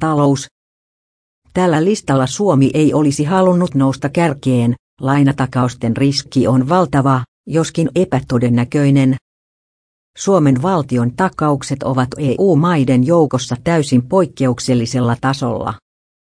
Talous. Tällä listalla Suomi ei olisi halunnut nousta kärkeen, lainatakausten riski on valtava, joskin epätodennäköinen. Suomen valtion takaukset ovat EU-maiden joukossa täysin poikkeuksellisella tasolla.